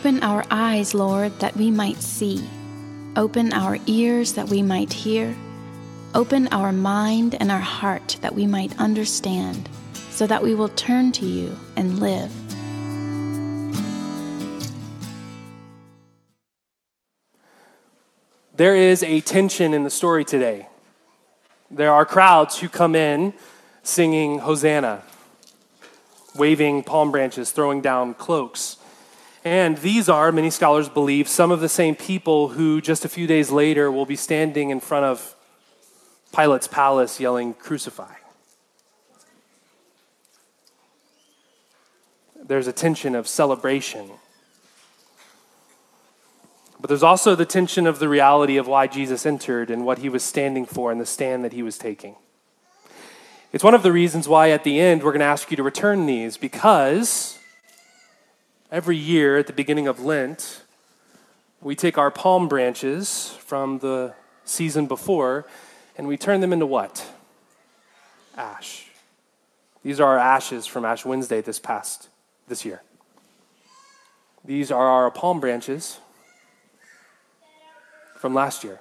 Open our eyes, Lord, that we might see. Open our ears that we might hear. Open our mind and our heart that we might understand, so that we will turn to you and live. There is a tension in the story today. There are crowds who come in singing Hosanna, waving palm branches, throwing down cloaks. And these are, many scholars believe, some of the same people who just a few days later will be standing in front of Pilate's palace yelling, Crucify. There's a tension of celebration. But there's also the tension of the reality of why Jesus entered and what he was standing for and the stand that he was taking. It's one of the reasons why at the end we're going to ask you to return these because every year at the beginning of Lent, we take our palm branches from the season before and we turn them into what? Ash. These are our ashes from Ash Wednesday this past this year. These are our palm branches from last year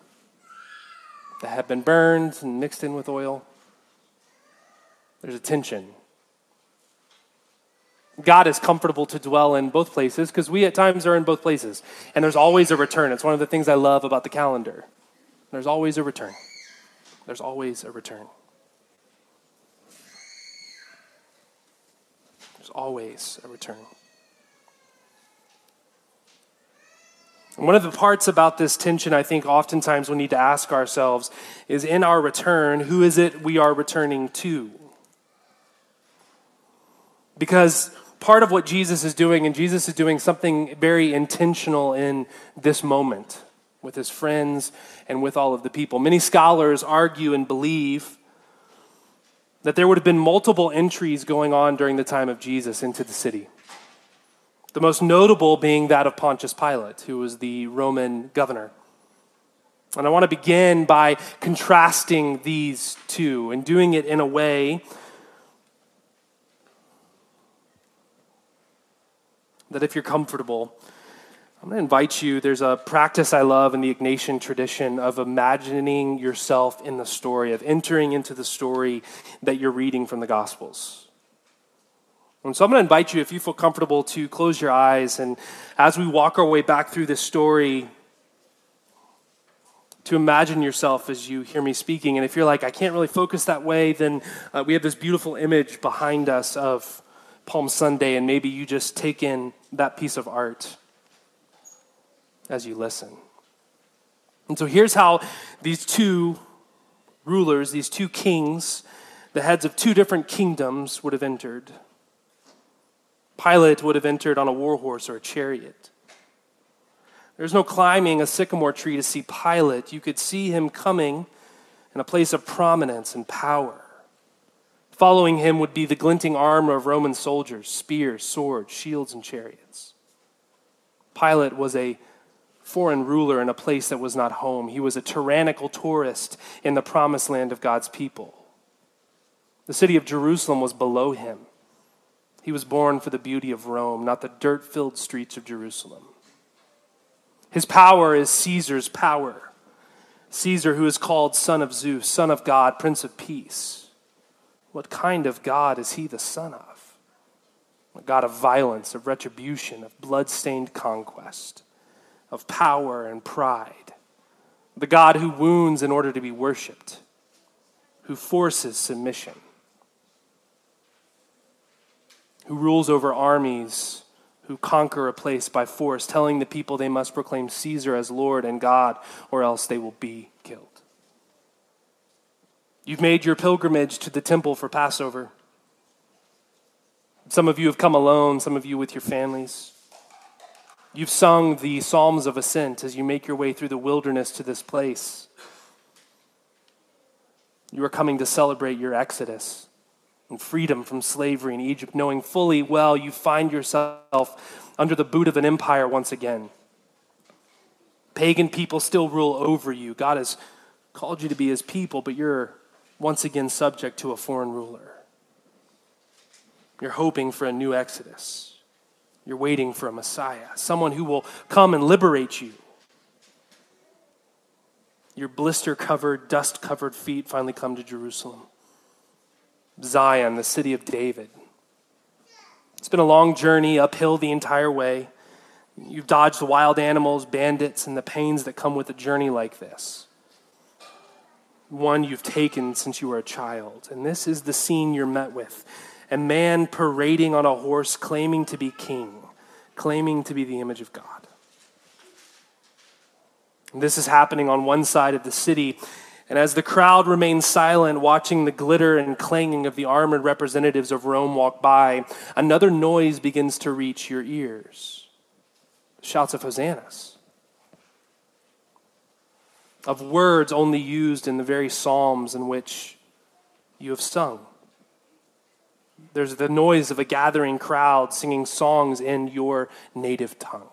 that have been burned and mixed in with oil. There's a tension. God is comfortable to dwell in both places because we at times are in both places. And there's always a return. It's one of the things I love about the calendar. There's always a return. There's always a return. There's always a return. And one of the parts about this tension, I think, oftentimes we need to ask ourselves is in our return, who is it we are returning to? Because part of what Jesus is doing, and Jesus is doing something very intentional in this moment with his friends and with all of the people. Many scholars argue and believe that there would have been multiple entries going on during the time of Jesus into the city. The most notable being that of Pontius Pilate, who was the Roman governor. And I want to begin by contrasting these two and doing it in a way that if you're comfortable, I'm going to invite you. There's a practice I love in the Ignatian tradition of imagining yourself in the story, of entering into the story that you're reading from the Gospels. And so I'm going to invite you, if you feel comfortable, to close your eyes. And as we walk our way back through this story, to imagine yourself as you hear me speaking. And if you're like, I can't really focus that way, then uh, we have this beautiful image behind us of Palm Sunday, and maybe you just take in that piece of art as you listen. And so here's how these two rulers, these two kings, the heads of two different kingdoms, would have entered. Pilate would have entered on a war horse or a chariot. There's no climbing a sycamore tree to see Pilate. You could see him coming in a place of prominence and power. Following him would be the glinting armor of Roman soldiers spears, swords, shields, and chariots. Pilate was a foreign ruler in a place that was not home. He was a tyrannical tourist in the promised land of God's people. The city of Jerusalem was below him. He was born for the beauty of Rome, not the dirt filled streets of Jerusalem. His power is Caesar's power. Caesar, who is called Son of Zeus, Son of God, Prince of Peace. What kind of God is he the son of? A God of violence, of retribution, of blood-stained conquest, of power and pride. The God who wounds in order to be worshiped, who forces submission, who rules over armies, who conquer a place by force, telling the people they must proclaim Caesar as Lord and God, or else they will be. You've made your pilgrimage to the temple for Passover. Some of you have come alone, some of you with your families. You've sung the Psalms of Ascent as you make your way through the wilderness to this place. You are coming to celebrate your exodus and freedom from slavery in Egypt, knowing fully well you find yourself under the boot of an empire once again. Pagan people still rule over you. God has called you to be his people, but you're once again subject to a foreign ruler. You're hoping for a new exodus. You're waiting for a Messiah, someone who will come and liberate you. Your blister covered, dust covered feet finally come to Jerusalem. Zion, the city of David. It's been a long journey uphill the entire way. You've dodged wild animals, bandits, and the pains that come with a journey like this. One you've taken since you were a child. And this is the scene you're met with a man parading on a horse, claiming to be king, claiming to be the image of God. And this is happening on one side of the city. And as the crowd remains silent, watching the glitter and clanging of the armored representatives of Rome walk by, another noise begins to reach your ears shouts of hosannas, of words only used in the very psalms in which you have sung. There's the noise of a gathering crowd singing songs in your native tongue.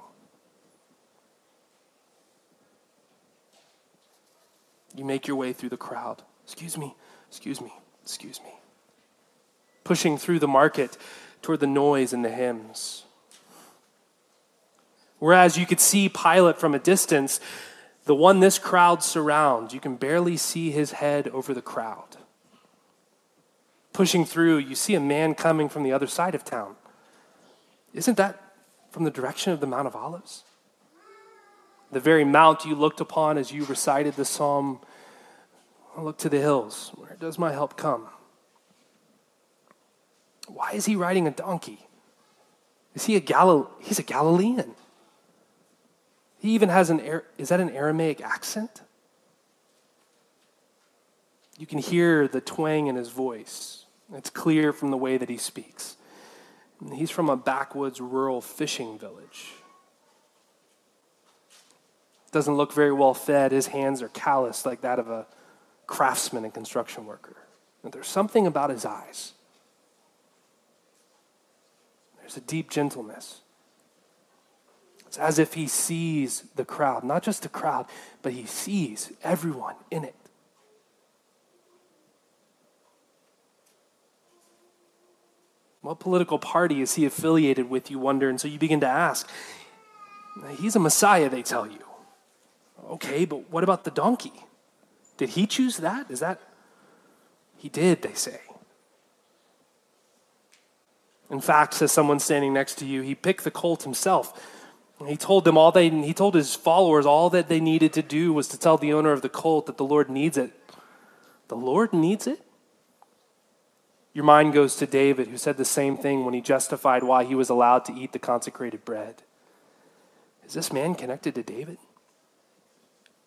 You make your way through the crowd. Excuse me, excuse me, excuse me. Pushing through the market toward the noise and the hymns. Whereas you could see Pilate from a distance, the one this crowd surrounds, you can barely see his head over the crowd pushing through, you see a man coming from the other side of town. Isn't that from the direction of the Mount of Olives? The very mount you looked upon as you recited the psalm I look to the hills. Where does my help come? Why is he riding a donkey? Is he a Galil- he's a Galilean? He even has an is that an Aramaic accent? You can hear the twang in his voice. It's clear from the way that he speaks. He's from a backwoods rural fishing village. Doesn't look very well fed. His hands are calloused like that of a craftsman and construction worker. And there's something about his eyes. There's a deep gentleness. It's as if he sees the crowd, not just the crowd, but he sees everyone in it. What political party is he affiliated with, you wonder? And so you begin to ask. He's a Messiah, they tell you. Okay, but what about the donkey? Did he choose that? Is that? He did, they say. In fact, says someone standing next to you, he picked the colt himself. He told them all they he told his followers all that they needed to do was to tell the owner of the colt that the Lord needs it. The Lord needs it? Your mind goes to David, who said the same thing when he justified why he was allowed to eat the consecrated bread. Is this man connected to David?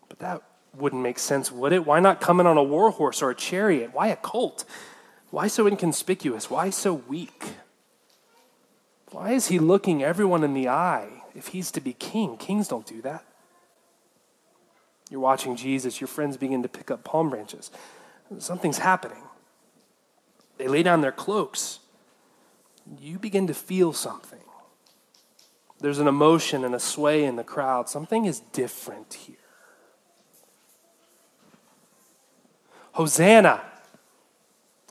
But that wouldn't make sense, would it? Why not come in on a war horse or a chariot? Why a colt? Why so inconspicuous? Why so weak? Why is he looking everyone in the eye if he's to be king? Kings don't do that. You're watching Jesus, your friends begin to pick up palm branches. Something's happening. They lay down their cloaks. You begin to feel something. There's an emotion and a sway in the crowd. Something is different here. Hosanna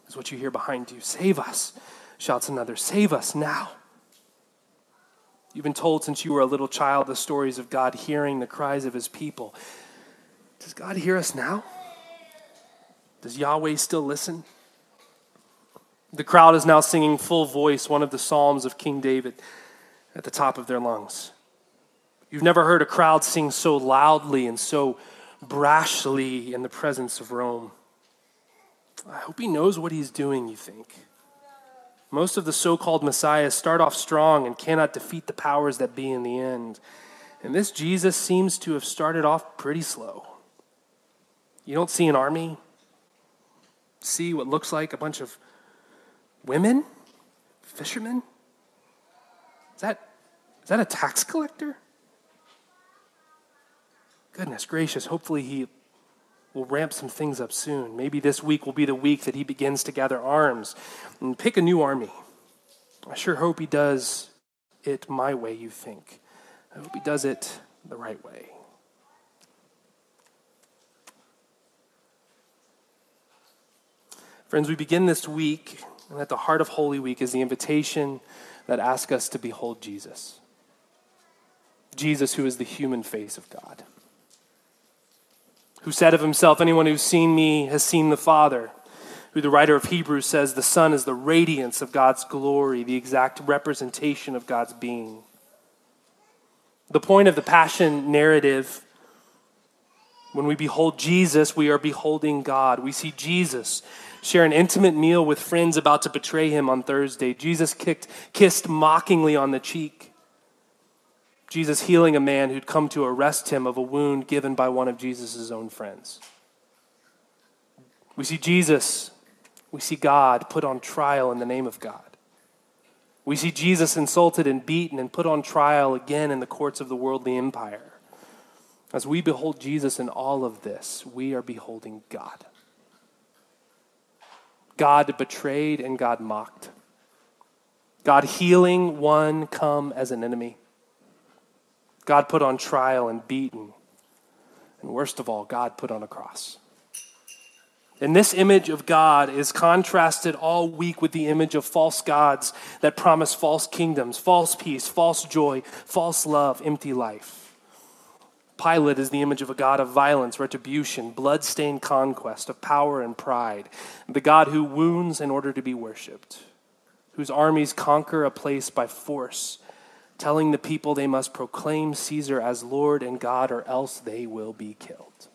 is what you hear behind you. Save us, shouts another. Save us now. You've been told since you were a little child the stories of God hearing the cries of his people. Does God hear us now? Does Yahweh still listen? The crowd is now singing full voice one of the Psalms of King David at the top of their lungs. You've never heard a crowd sing so loudly and so brashly in the presence of Rome. I hope he knows what he's doing, you think. Most of the so called messiahs start off strong and cannot defeat the powers that be in the end. And this Jesus seems to have started off pretty slow. You don't see an army, see what looks like a bunch of Women? Fishermen? Is that, is that a tax collector? Goodness gracious, hopefully he will ramp some things up soon. Maybe this week will be the week that he begins to gather arms and pick a new army. I sure hope he does it my way, you think. I hope he does it the right way. Friends, we begin this week and at the heart of Holy Week is the invitation that asks us to behold Jesus. Jesus, who is the human face of God, who said of himself, Anyone who's seen me has seen the Father, who the writer of Hebrews says the Son is the radiance of God's glory, the exact representation of God's being. The point of the Passion narrative when we behold Jesus, we are beholding God. We see Jesus share an intimate meal with friends about to betray him on Thursday. Jesus kicked, kissed mockingly on the cheek. Jesus healing a man who'd come to arrest him of a wound given by one of Jesus' own friends. We see Jesus, we see God put on trial in the name of God. We see Jesus insulted and beaten and put on trial again in the courts of the worldly empire. As we behold Jesus in all of this, we are beholding God. God betrayed and God mocked. God healing one come as an enemy. God put on trial and beaten. And worst of all, God put on a cross. And this image of God is contrasted all week with the image of false gods that promise false kingdoms, false peace, false joy, false love, empty life. Pilate is the image of a God of violence, retribution, blood-stained conquest, of power and pride, the God who wounds in order to be worshiped, whose armies conquer a place by force, telling the people they must proclaim Caesar as Lord and God or else they will be killed.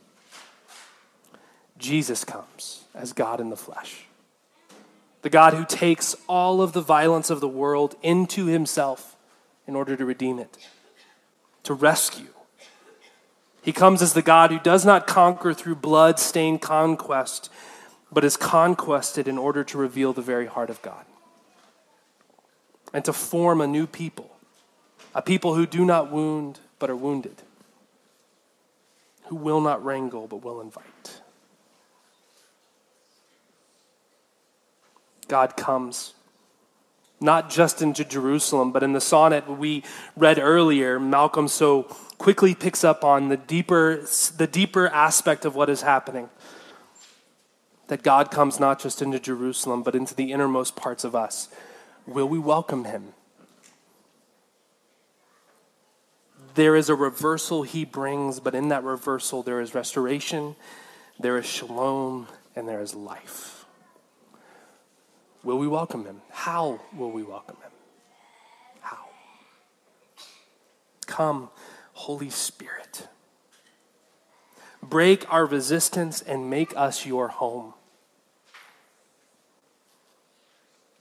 Jesus comes as God in the flesh. The God who takes all of the violence of the world into himself in order to redeem it, to rescue he comes as the God who does not conquer through blood stained conquest, but is conquested in order to reveal the very heart of God and to form a new people, a people who do not wound but are wounded, who will not wrangle but will invite. God comes not just into Jerusalem, but in the sonnet we read earlier, Malcolm so quickly picks up on the deeper, the deeper aspect of what is happening. That God comes not just into Jerusalem, but into the innermost parts of us. Will we welcome him? There is a reversal he brings, but in that reversal, there is restoration, there is shalom, and there is life. Will we welcome him? How will we welcome him? How? Come Holy Spirit. Break our resistance and make us your home.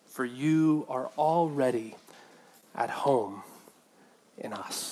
For you are already at home in us.